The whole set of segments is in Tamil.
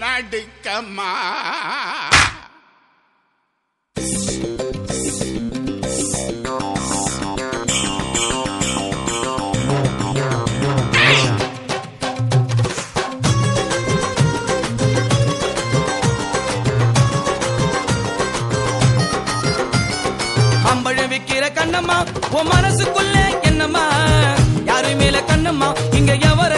நடுக்கமா அம்பழம் விக்கிற கண்ணம்மா உன் மனசுக்குள்ள என்னம்மா? யாரு மேல கண்ணம்மா? இங்க எவர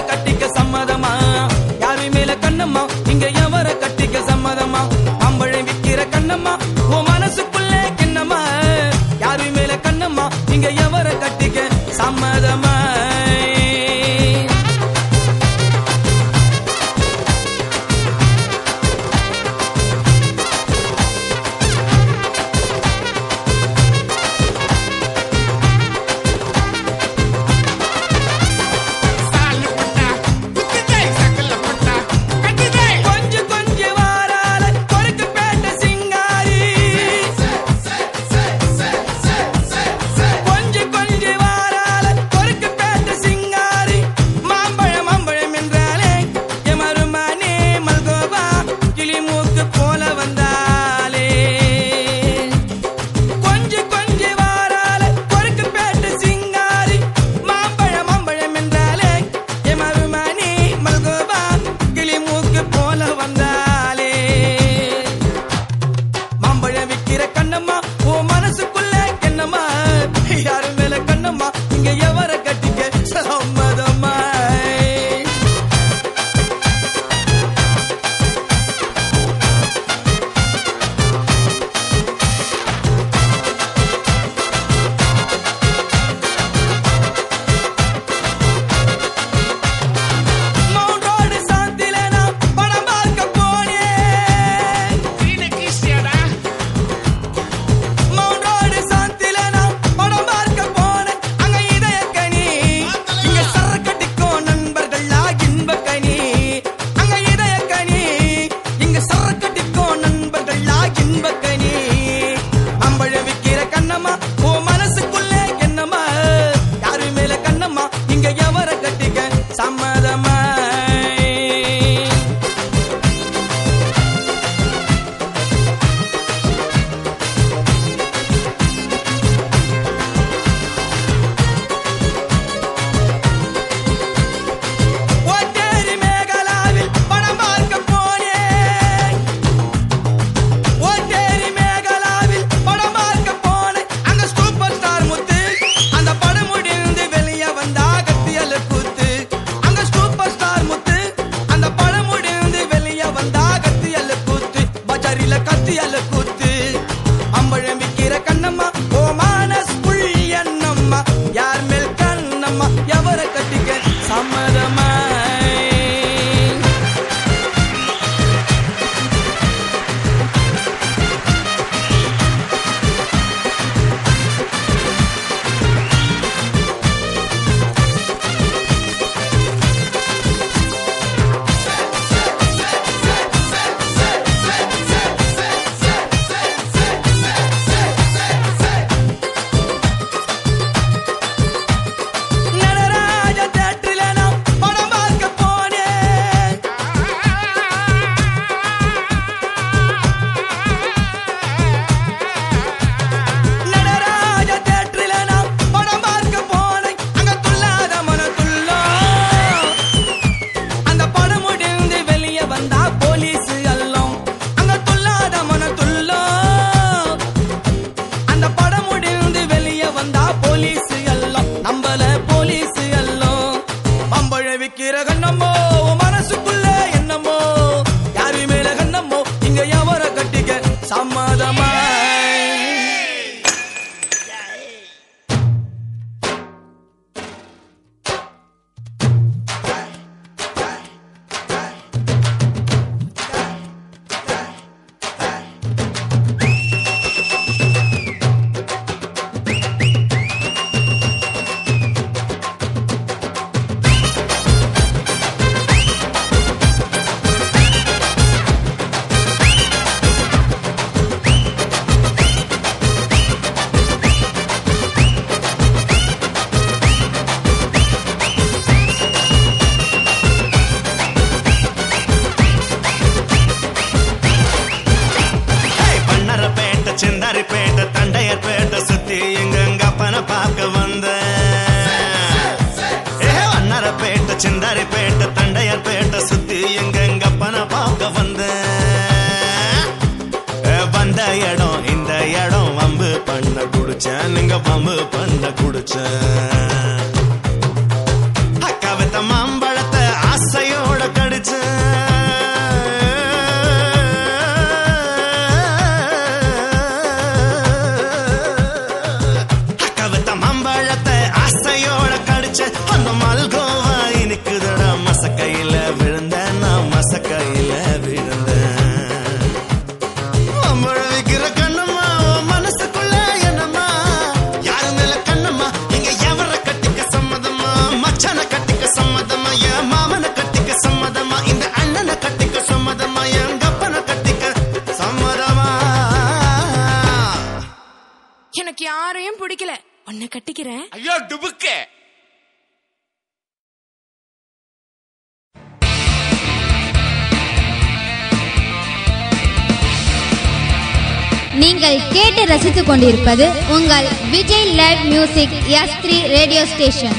சிந்தாரி பேட்ட தண்டையார் பேட்ட சுத்தி எங்க பண பார்க்க வந்தேன் வந்த இடம் இந்த இடம் வம்பு பண்ண குடிச்சேன் நீங்க வம்பு பண்ண குடிச்சேன். பிடிக்கல உன்னை கட்டிக்கிறேன். ஐயோ டுபுக்கு. நீங்கள் கேட்டு ரசித்துக் கொண்டிருப்பது உங்கள் Vijay live music S three radio station